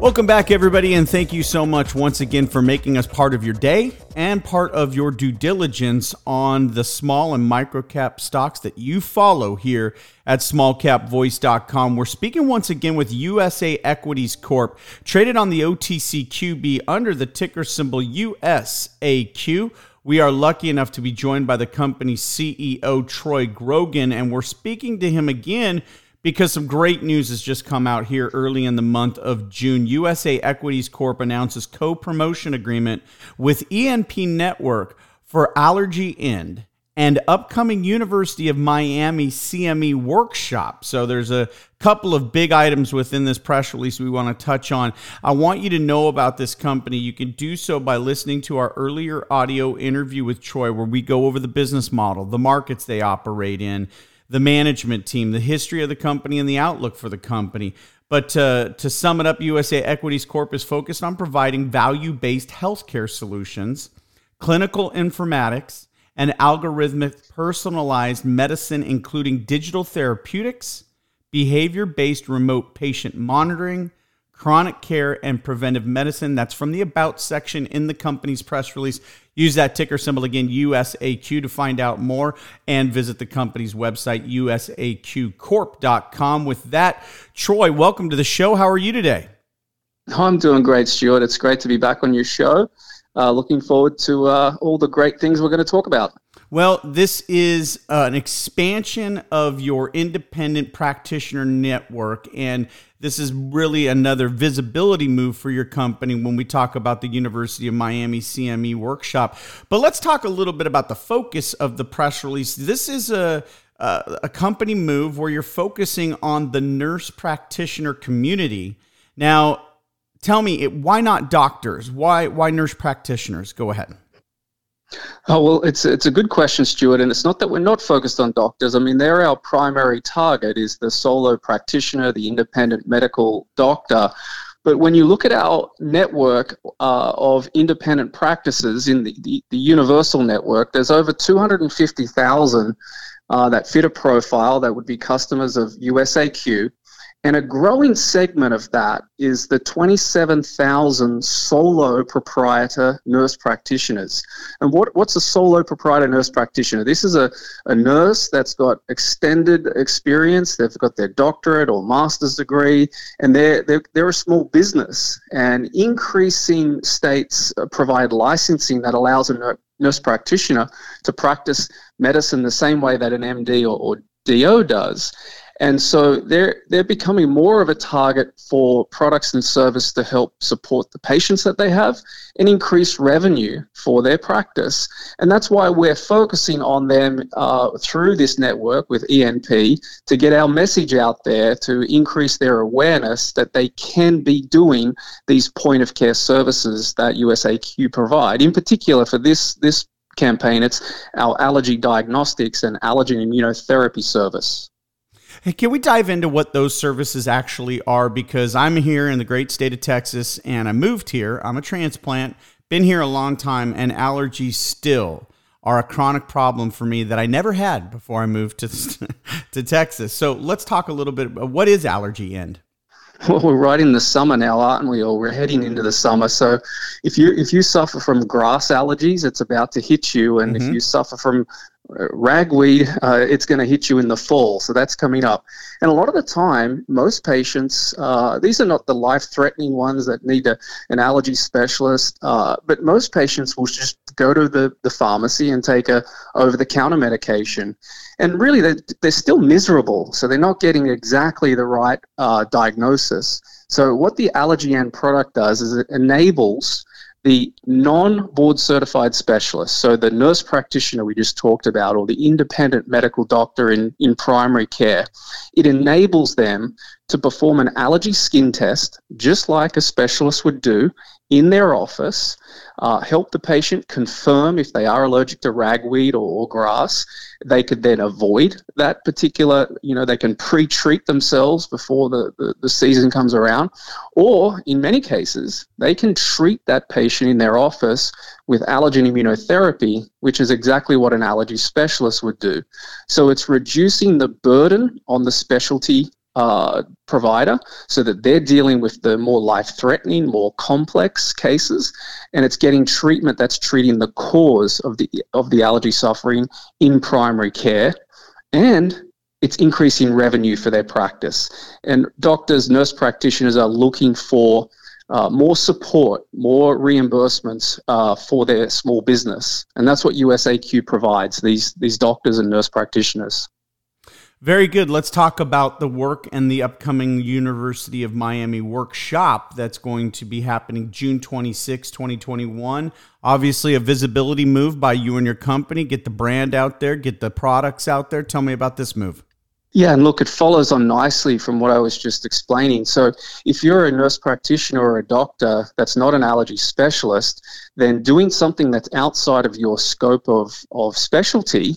Welcome back, everybody, and thank you so much once again for making us part of your day and part of your due diligence on the small and micro cap stocks that you follow here at smallcapvoice.com. We're speaking once again with USA Equities Corp, traded on the OTCQB under the ticker symbol USAQ. We are lucky enough to be joined by the company's CEO, Troy Grogan, and we're speaking to him again because some great news has just come out here early in the month of June. USA Equities Corp announces co-promotion agreement with ENP Network for AllergiEnd and upcoming University of Miami CME workshop. So there's a couple of big items within this press release we want to touch on. I want you to know about this company. You can do so by listening to our earlier audio interview with Troy where we go over the business model, the markets they operate in, the management team, the history of the company, and the outlook for the company. But to, to sum it up, USA Equities Corp is focused on providing value based healthcare solutions, clinical informatics, and algorithmic personalized medicine, including digital therapeutics, behavior based remote patient monitoring, chronic care, and preventive medicine. That's from the About section in the company's press release. Use that ticker symbol again, USAQ, to find out more and visit the company's website, usaqcorp.com. With that, Troy, welcome to the show. How are you today? I'm doing great, Stuart. It's great to be back on your show. Uh, looking forward to uh, all the great things we're going to talk about. Well, this is uh, an expansion of your independent practitioner network, and this is really another visibility move for your company when we talk about the University of Miami CME workshop. But let's talk a little bit about the focus of the press release. This is a a company move where you're focusing on the nurse practitioner community. Now, tell me, why not doctors? Why why nurse practitioners? Go ahead. Oh well, it's it's a good question, Stuart, and it's not that we're not focused on doctors. I mean, they're our primary target is the solo practitioner, the independent medical doctor. But when you look at our network uh, of independent practices in the, the, the, universal network, there's over 250,000 uh, that fit a profile that would be customers of USAQ. And a growing segment of that is the 27,000 solo proprietor nurse practitioners. And what, what's a solo proprietor nurse practitioner? This is a, a nurse that's got extended experience, they've got their doctorate or master's degree, and they're, they're, they're a small business. And increasing states uh, provide licensing that allows a nurse practitioner to practice medicine the same way that an MD or, or DO does. And so they're they're becoming more of a target for products and service to help support the patients that they have and increase revenue for their practice. And that's why we're focusing on them uh, through this network with ENP to get our message out there to increase their awareness that they can be doing these point of care services that USAQ provide. In particular, for this this campaign, it's our allergy diagnostics and allergen immunotherapy service. Hey, can we dive into what those services actually are? Because I'm here in the great state of Texas and I moved here. I'm a transplant, been here a long time, and allergies still are a chronic problem for me that I never had before I moved to, to Texas. So let's talk a little bit about what is AllergiEnd? Well, we're right in the summer now, aren't we? Or we're heading into the summer. So, if you if you suffer from grass allergies, it's about to hit you, and mm-hmm. if you suffer from ragweed, uh, it's going to hit you in the fall. So that's coming up. And a lot of the time, most patients, uh, these are not the life threatening ones that need a, an allergy specialist, uh, but most patients will just go to the, the pharmacy and take a over the counter medication. And really, they're, they're still miserable. So they're not getting exactly the right uh, diagnosis. So, what the AllergiEnd product does is it enables the non board certified specialist, so the nurse practitioner we just talked about, or the independent medical doctor in, in primary care, it enables them to perform an allergy skin test just like a specialist would do in their office, uh, help the patient confirm if they are allergic to ragweed or, grass. They could then avoid that particular, you know, they can pre treat themselves before the, the, the, season comes around. Or in many cases, they can treat that patient in their office with allergen immunotherapy, which is exactly what an allergy specialist would do. So it's reducing the burden on the specialty uh, provider so that they're dealing with the more life threatening, more complex cases, and it's getting treatment that's treating the cause of the, of the allergy suffering in primary care. And it's increasing revenue for their practice. And doctors, nurse practitioners are looking for uh, more support, more reimbursements uh, for their small business. And that's what USAQ provides these, these doctors and nurse practitioners. Very good. Let's talk about the work and the upcoming University of Miami workshop that's going to be happening June 26, 2021. Obviously, a visibility move by you and your company. Get the brand out there, get the products out there. Tell me about this move. Yeah, and look, it follows on nicely from what I was just explaining. So, if you're a nurse practitioner or a doctor that's not an allergy specialist, then doing something that's outside of your scope of, of specialty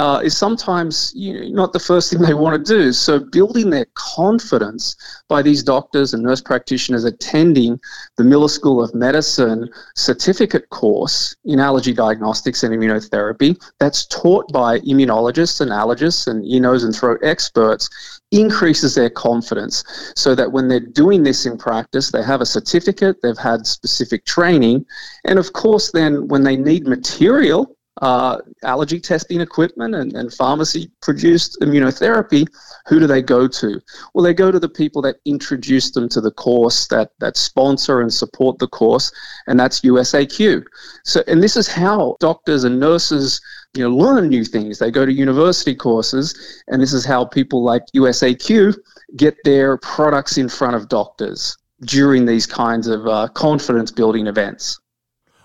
uh, is sometimes you know, not the first thing they want to do. So, building their confidence by these doctors and nurse practitioners attending the Miller School of Medicine certificate course in allergy diagnostics and immunotherapy that's taught by immunologists and allergists and ear, nose, and throat experts increases their confidence so that when they're doing this in practice, they have a certificate, they've had specific training, and of course, then when they need material, uh, allergy testing equipment and, and pharmacy produced immunotherapy, who do they go to? Well, they go to the people that introduce them to the course, that, that sponsor and support the course, and that's USAQ. So, and this is how doctors and nurses you know, learn new things. They go to university courses, and this is how people like USAQ get their products in front of doctors during these kinds of uh, confidence building events.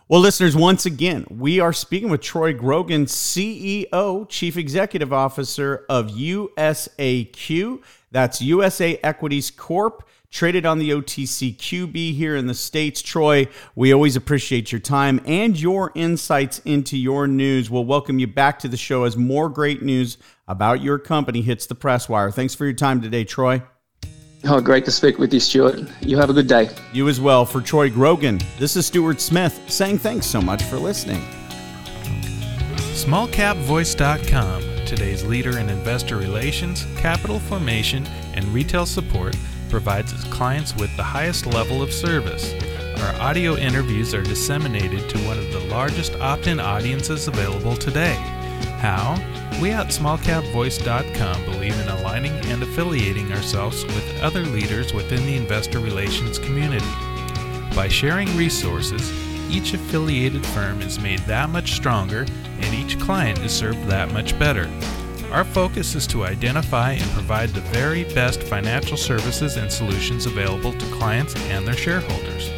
Well, listeners, once again, we are speaking with Troy Grogan, CEO, Chief Executive Officer of USAQ. That's USA Equities Corp, traded on the OTCQB here in the States. Troy, we always appreciate your time and your insights into your news. We'll welcome you back to the show as more great news about your company hits the press wire. Thanks for your time today, Troy. Oh, great to speak with you, Stuart. You have a good day. You as well. For Troy Grogan, this is Stuart Smith saying thanks so much for listening. SmallCapVoice.com, today's leader in investor relations, capital formation, and retail support, provides its clients with the highest level of service. Our audio interviews are disseminated to one of the largest opt in audiences available today. How? We at smallcapvoice.com believe in aligning and affiliating ourselves with other leaders within the investor relations community. By sharing resources, each affiliated firm is made that much stronger and each client is served that much better. Our focus is to identify and provide the very best financial services and solutions available to clients and their shareholders.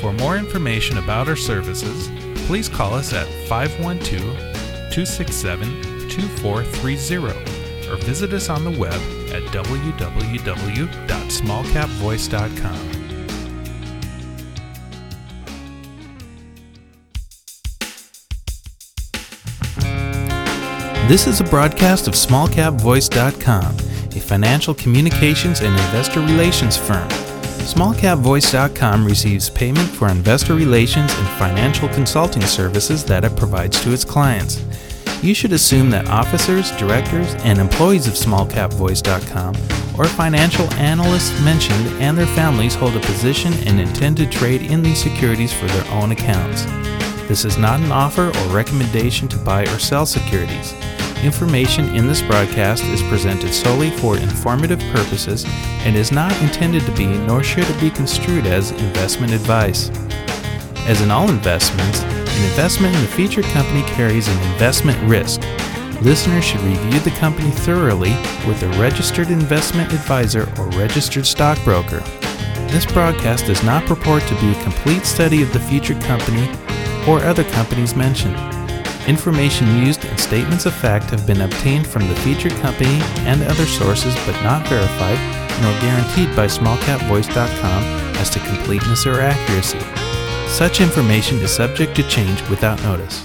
For more information about our services, please call us at 512 267 2430 or visit us on the web at www.smallcapvoice.com. This is a broadcast of smallcapvoice.com, a financial communications and investor relations firm. Smallcapvoice.com receives payment for investor relations and financial consulting services that it provides to its clients you should assume that officers, directors, and employees of smallcapvoice.com or financial analysts mentioned and their families hold a position and intend to trade in these securities for their own accounts. This is not an offer or recommendation to buy or sell securities. Information in this broadcast is presented solely for informative purposes and is not intended to be nor should it be construed as investment advice. As in all investments, an investment in the featured company carries an investment risk. Listeners should review the company thoroughly with a registered investment advisor or registered stockbroker. This broadcast does not purport to be a complete study of the featured company or other companies mentioned. Information used and statements of fact have been obtained from the featured company and other sources but not verified nor guaranteed by smallcapvoice.com as to completeness or accuracy. Such information is subject to change without notice.